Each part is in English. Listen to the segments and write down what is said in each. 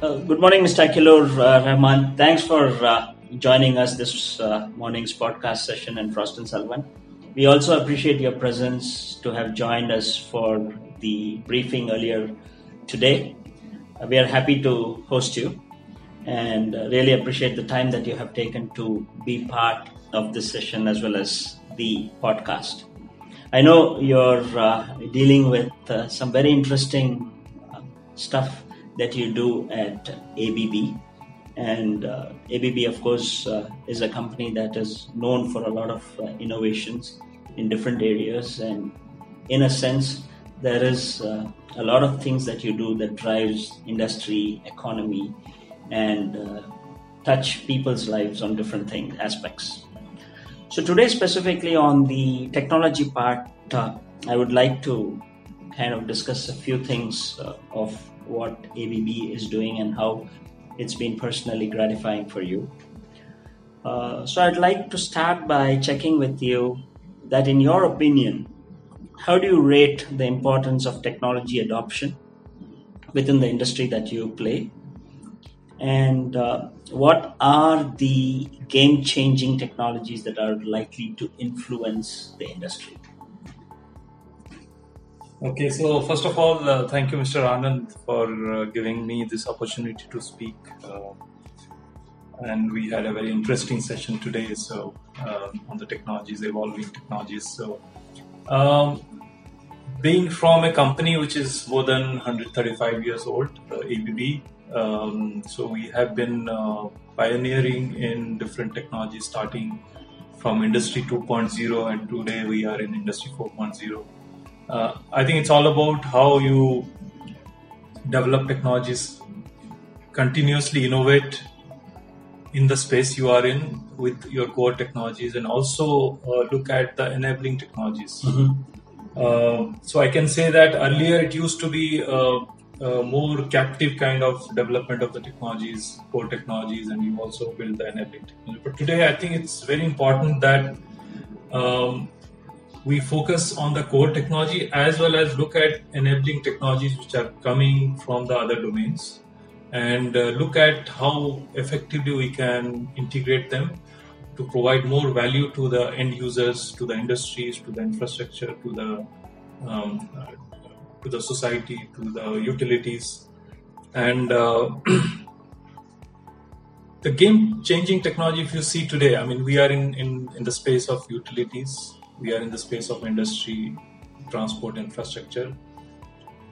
Uh, good morning, Mr. Akilur uh, Rahman. Thanks for uh, joining us this uh, morning's podcast session in Frost and Sullivan. We also appreciate your presence to have joined us for the briefing earlier today. Uh, we are happy to host you and uh, really appreciate the time that you have taken to be part of this session as well as the podcast. I know you're dealing with some very interesting stuff that you do at ABB. And uh, ABB, of course, uh, is a company that is known for a lot of uh, innovations in different areas. And in a sense, there is uh, a lot of things that you do that drives industry, economy, and uh, touch people's lives on different things, aspects. So today, specifically on the technology part, uh, I would like to kind of discuss a few things of what ABB is doing and how it's been personally gratifying for you. Uh, so I'd like to start by checking with you that, in your opinion, how do you rate the importance of technology adoption within the industry that you play? And uh, what are the game changing technologies that are likely to influence the industry? Okay, so first of all, uh, thank you, Mr. Anand, for uh, giving me this opportunity to speak. Uh, and we had a very interesting session today, so uh, on the technologies, evolving technologies. So, um, being from a company which is more than 135 years old, uh, ABB, um, so we have been uh, pioneering in different technologies, starting from Industry 2.0, and today we are in Industry 4.0. Uh, I think it's all about how you develop technologies, continuously innovate in the space you are in with your core technologies, and also uh, look at the enabling technologies. Uh, so I can say that earlier it used to be uh, uh, more captive kind of development of the technologies, core technologies, and you also build the enabling technology. But today I think it's very important that um, we focus on the core technology as well as look at enabling technologies which are coming from the other domains and uh, look at how effectively we can integrate them to provide more value to the end users, to the industries, to the infrastructure, to the um, uh, to the society, to the utilities, and uh, the game-changing technology. If you see today, I mean, we are in, in in the space of utilities, we are in the space of industry, transport, infrastructure.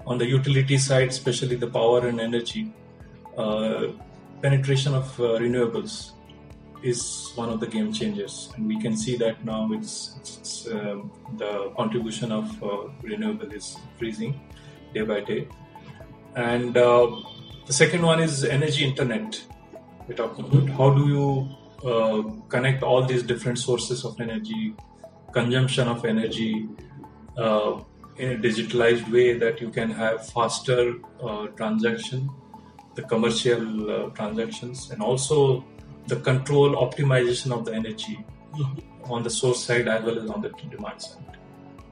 On the utility side, especially the power and energy, uh, penetration of uh, renewables is one of the game changers, and we can see that now it's, it's um, the contribution of uh, renewable is increasing day by day. And uh, the second one is energy internet. We're talking about how do you uh, connect all these different sources of energy, consumption of energy uh, in a digitalized way that you can have faster uh, transaction, the commercial uh, transactions, and also the control optimization of the energy on the source side as well as on the demand side.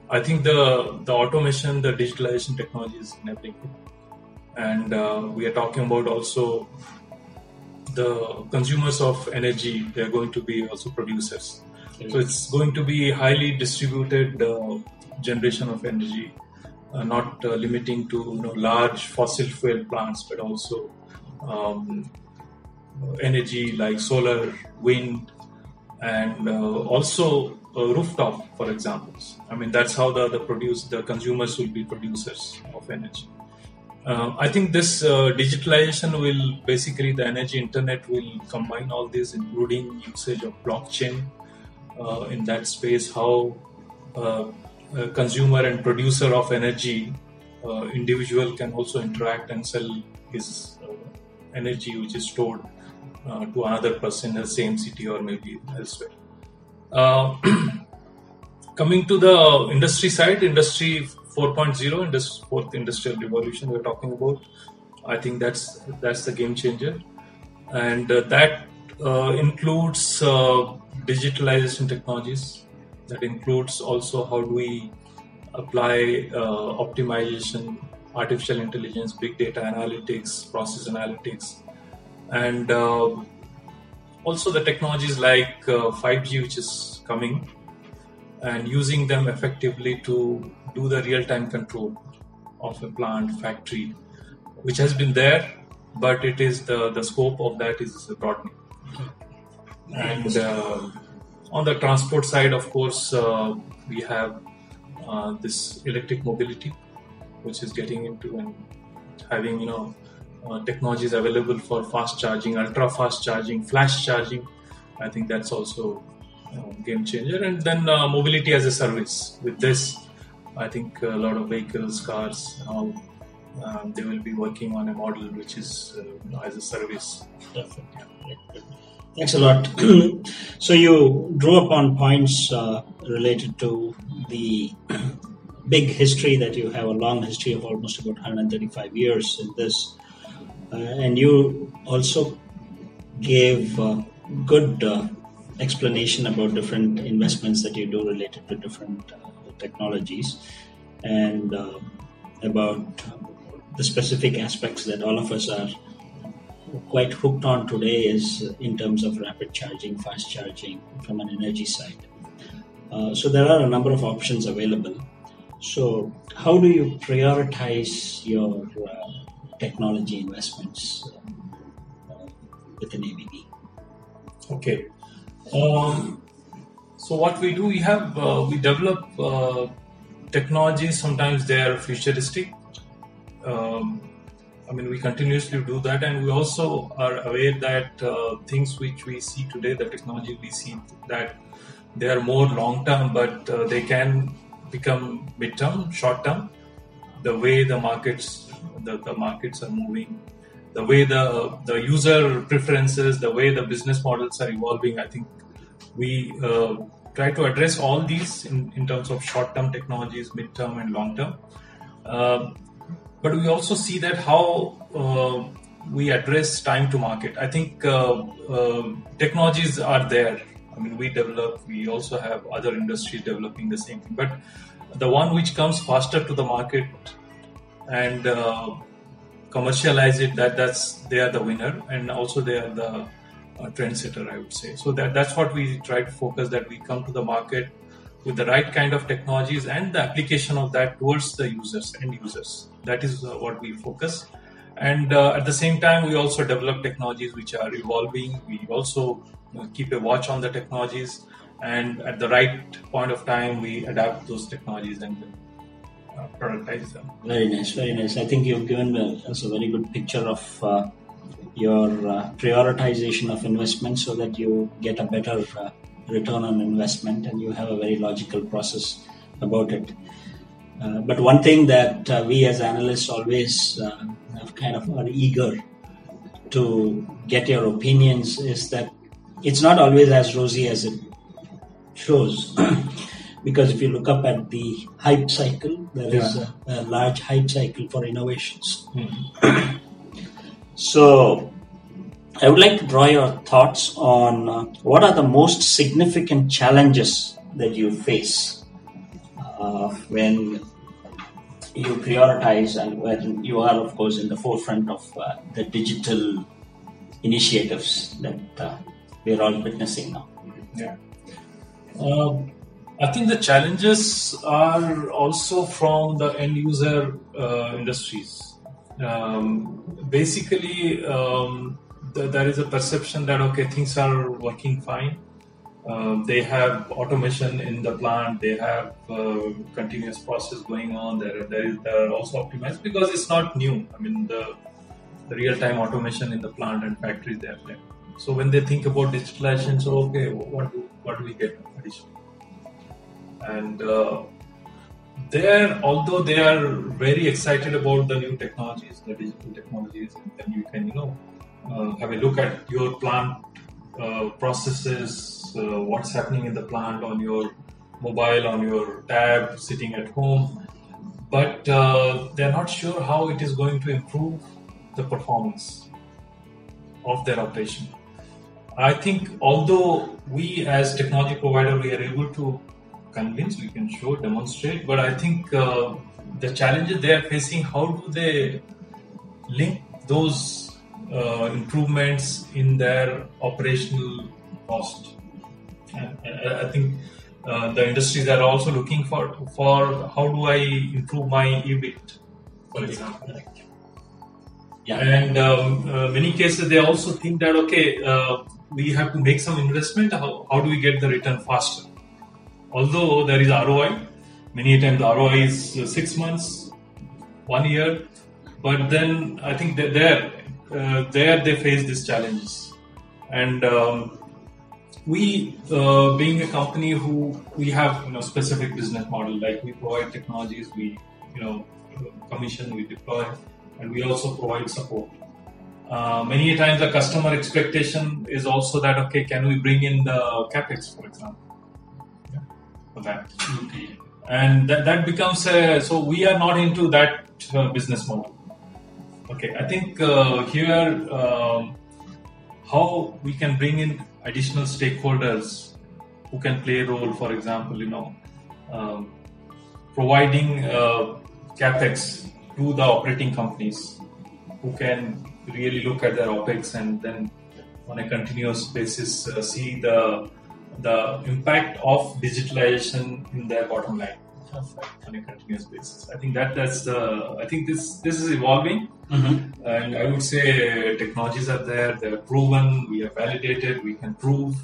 I think the the automation, the digitalization technology is enabling it, and uh, we are talking about also the consumers of energy. They are going to be also producers, so it's going to be highly distributed uh, generation of energy, uh, not uh, limiting to you know large fossil fuel plants, but also um, energy like solar, wind, and uh, also uh, rooftop, for examples. I mean, that's how the, the produce the consumers will be producers of energy. Uh, I think this uh, digitalization will basically the energy internet will combine all this, including usage of blockchain uh, in that space. How uh, a consumer and producer of energy individual can also interact and sell his energy, which is stored uh, to another person in the same city or maybe elsewhere. Uh, coming to the industry side, industry 4.0, industry, fourth industrial revolution we're talking about. I think that's that's the game changer, and uh, that uh, includes uh, digitalization technologies. That includes also how do we apply uh, optimization artificial intelligence, big data analytics, process analytics, and uh, also the technologies like uh, 5G, which is coming, and using them effectively to do the real-time control of a plant, factory, which has been there, but it is the the scope of that is broadening. And uh, on the transport side, of course, uh, we have uh, this electric mobility, which is getting into and having you know uh, technologies available for fast charging, ultra fast charging, flash charging. I think that's also game changer. And then uh, mobility as a service. With this, I think a lot of vehicles, cars, all, um, they will be working on a model which is uh, you know, as a service. Definitely. Thanks a lot. so you drew upon points uh, related to the big history that you have a long history of almost about 135 years in this, uh, and you also gave uh, good uh, explanation about different investments that you do related to different uh, technologies and about the specific aspects that all of us are quite hooked on today is in terms of rapid charging, fast charging from an energy side. Uh, so there are a number of options available. So how do you prioritize your uh, technology investments uh, within ABB? Okay. Um, so what we do, we have uh, we develop uh, technologies. Sometimes they are futuristic. Um, I mean, we continuously do that, and we also are aware that uh, things which we see today, the technology we see that they are more long term, but uh, they can become mid term, short term. The way the markets, the, the markets are moving, the way the the user preferences, the way the business models are evolving. I think we uh, try to address all these in, in terms of short term technologies, mid term, and long term. Uh, but we also see that how uh, we address time to market. I think uh, uh, technologies are there. I mean, we develop. We also have other industries developing the same thing. But the one which comes faster to the market and uh, commercialize it, that that's they are the winner, and also they are the uh, trendsetter. I would say. So that that's what we try to focus. That we come to the market with the right kind of technologies and the application of that towards the users and users. That is uh, what we focus. And uh, at the same time we also develop technologies which are evolving. We also uh, keep a watch on the technologies and at the right point of time we adapt those technologies and uh, productize them. Very nice very nice. I think you've given us a very good picture of uh, your uh, prioritization of investment so that you get a better return on investment and you have a very logical process about it. Uh, but one thing that uh, we as analysts always uh, kind of are eager to get your opinions is that it's not always as rosy as it shows. because if you look up at the hype cycle, there yeah. is a, a, large hype cycle for innovations. Mm-hmm. so I would like to draw your thoughts on uh, what are the most significant challenges that you face uh, when you prioritize and when you are, of course, in the forefront of uh, the digital initiatives that uh, we're all witnessing now. Yeah. Um, I think the challenges are also from the end user uh, industries. Um, basically, um, there is a perception that okay things are working fine. Um, they have automation in the plant. They have uh, continuous process going on. There they're also optimized because it's not new. I mean the, the real-time automation in the plant and factories they have there. So when they think about digitalization so okay what do what do we get and uh, there although they are very excited about the new technologies the digital technologies and then you can you know have a look at your plant uh, processes, uh, what's happening in the plant on your mobile, on your tab, sitting at home. But they're not sure how it is going to improve the performance of their operation. I think although we as technology provider we are able to convince, we can show, demonstrate, but I think uh, the challenges they are facing, how do they link those uh, improvements in their operational cost? And, I think uh, the industries are also looking for for how do I improve my EBIT, for example. Yeah. And um, uh, many cases they also think that okay, uh, we have to make some investment. How, how do we get the return faster? Although there is ROI, many times the ROI is uh, six months, one year, but then I think that there, there they face these challenges, and um, we, uh, being a company who we have you know specific business model, like we provide technologies, we you know commission, we deploy, and we also provide support. Uh, many times the customer expectation is also that okay, can we bring in the capex, for example, yeah, for that, okay. and that, that becomes a, so we are not into that uh, business model. Okay, I think uh, here um, how we can bring in additional stakeholders who can play a role. For example, you know, um, providing uh, capex to the operating companies who can really look at their opex and then on a continuous basis uh, see the the impact of digitalization in their bottom line on a continuous basis. I think that that's the I think this this is evolving, mm-hmm. and I would say technologies are there. They're proven. We are validated. We can prove.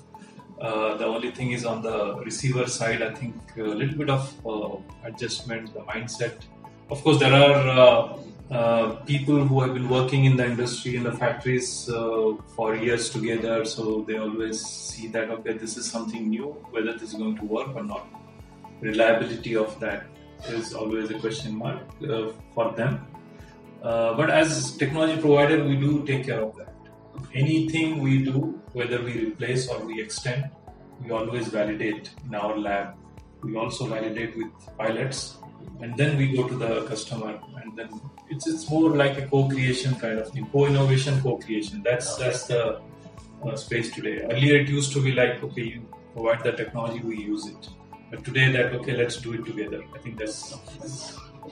Uh, the only thing is on the receiver side. I think a little bit of uh, adjustment, the mindset. Of course, there are uh, uh people who have been working in the industry in the factories uh, for years together, so they always see that okay, this is something new. Whether this is going to work or not reliability of that is always a question mark uh, for them. Uh, but as technology provider, we do take care of that. Anything we do, whether we replace or we extend, we always validate in our lab. We also validate with pilots, and then we go to the customer, and then it's it's more like a co-creation kind of thing, co-innovation, co-creation. That's that's the uh, space today. Earlier, it used to be like, okay, you provide the technology, we use it but today that okay let's do it together. I think that's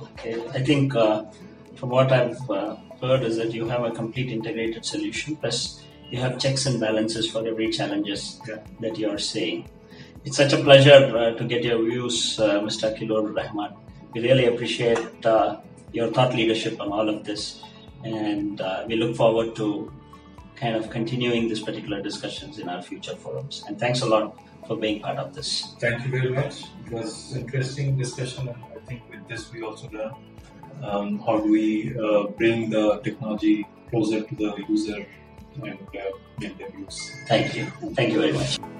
okay. I think uh, from what i've uh, heard is that you have a complete integrated solution plus you have checks and balances for every challenges yeah. that you are seeing. It's such a pleasure uh, to get your views uh, mr Akilur rahman. We really appreciate uh, your thought leadership on all of this and uh, we look forward to kind of continuing this particular discussions in our future forums and thanks a lot for being part of this. Thank you very much. It was interesting discussion, and I think with this we also learn um, how do we uh, bring the technology closer to the user and uh, make them use. Thank you. Thank you very much.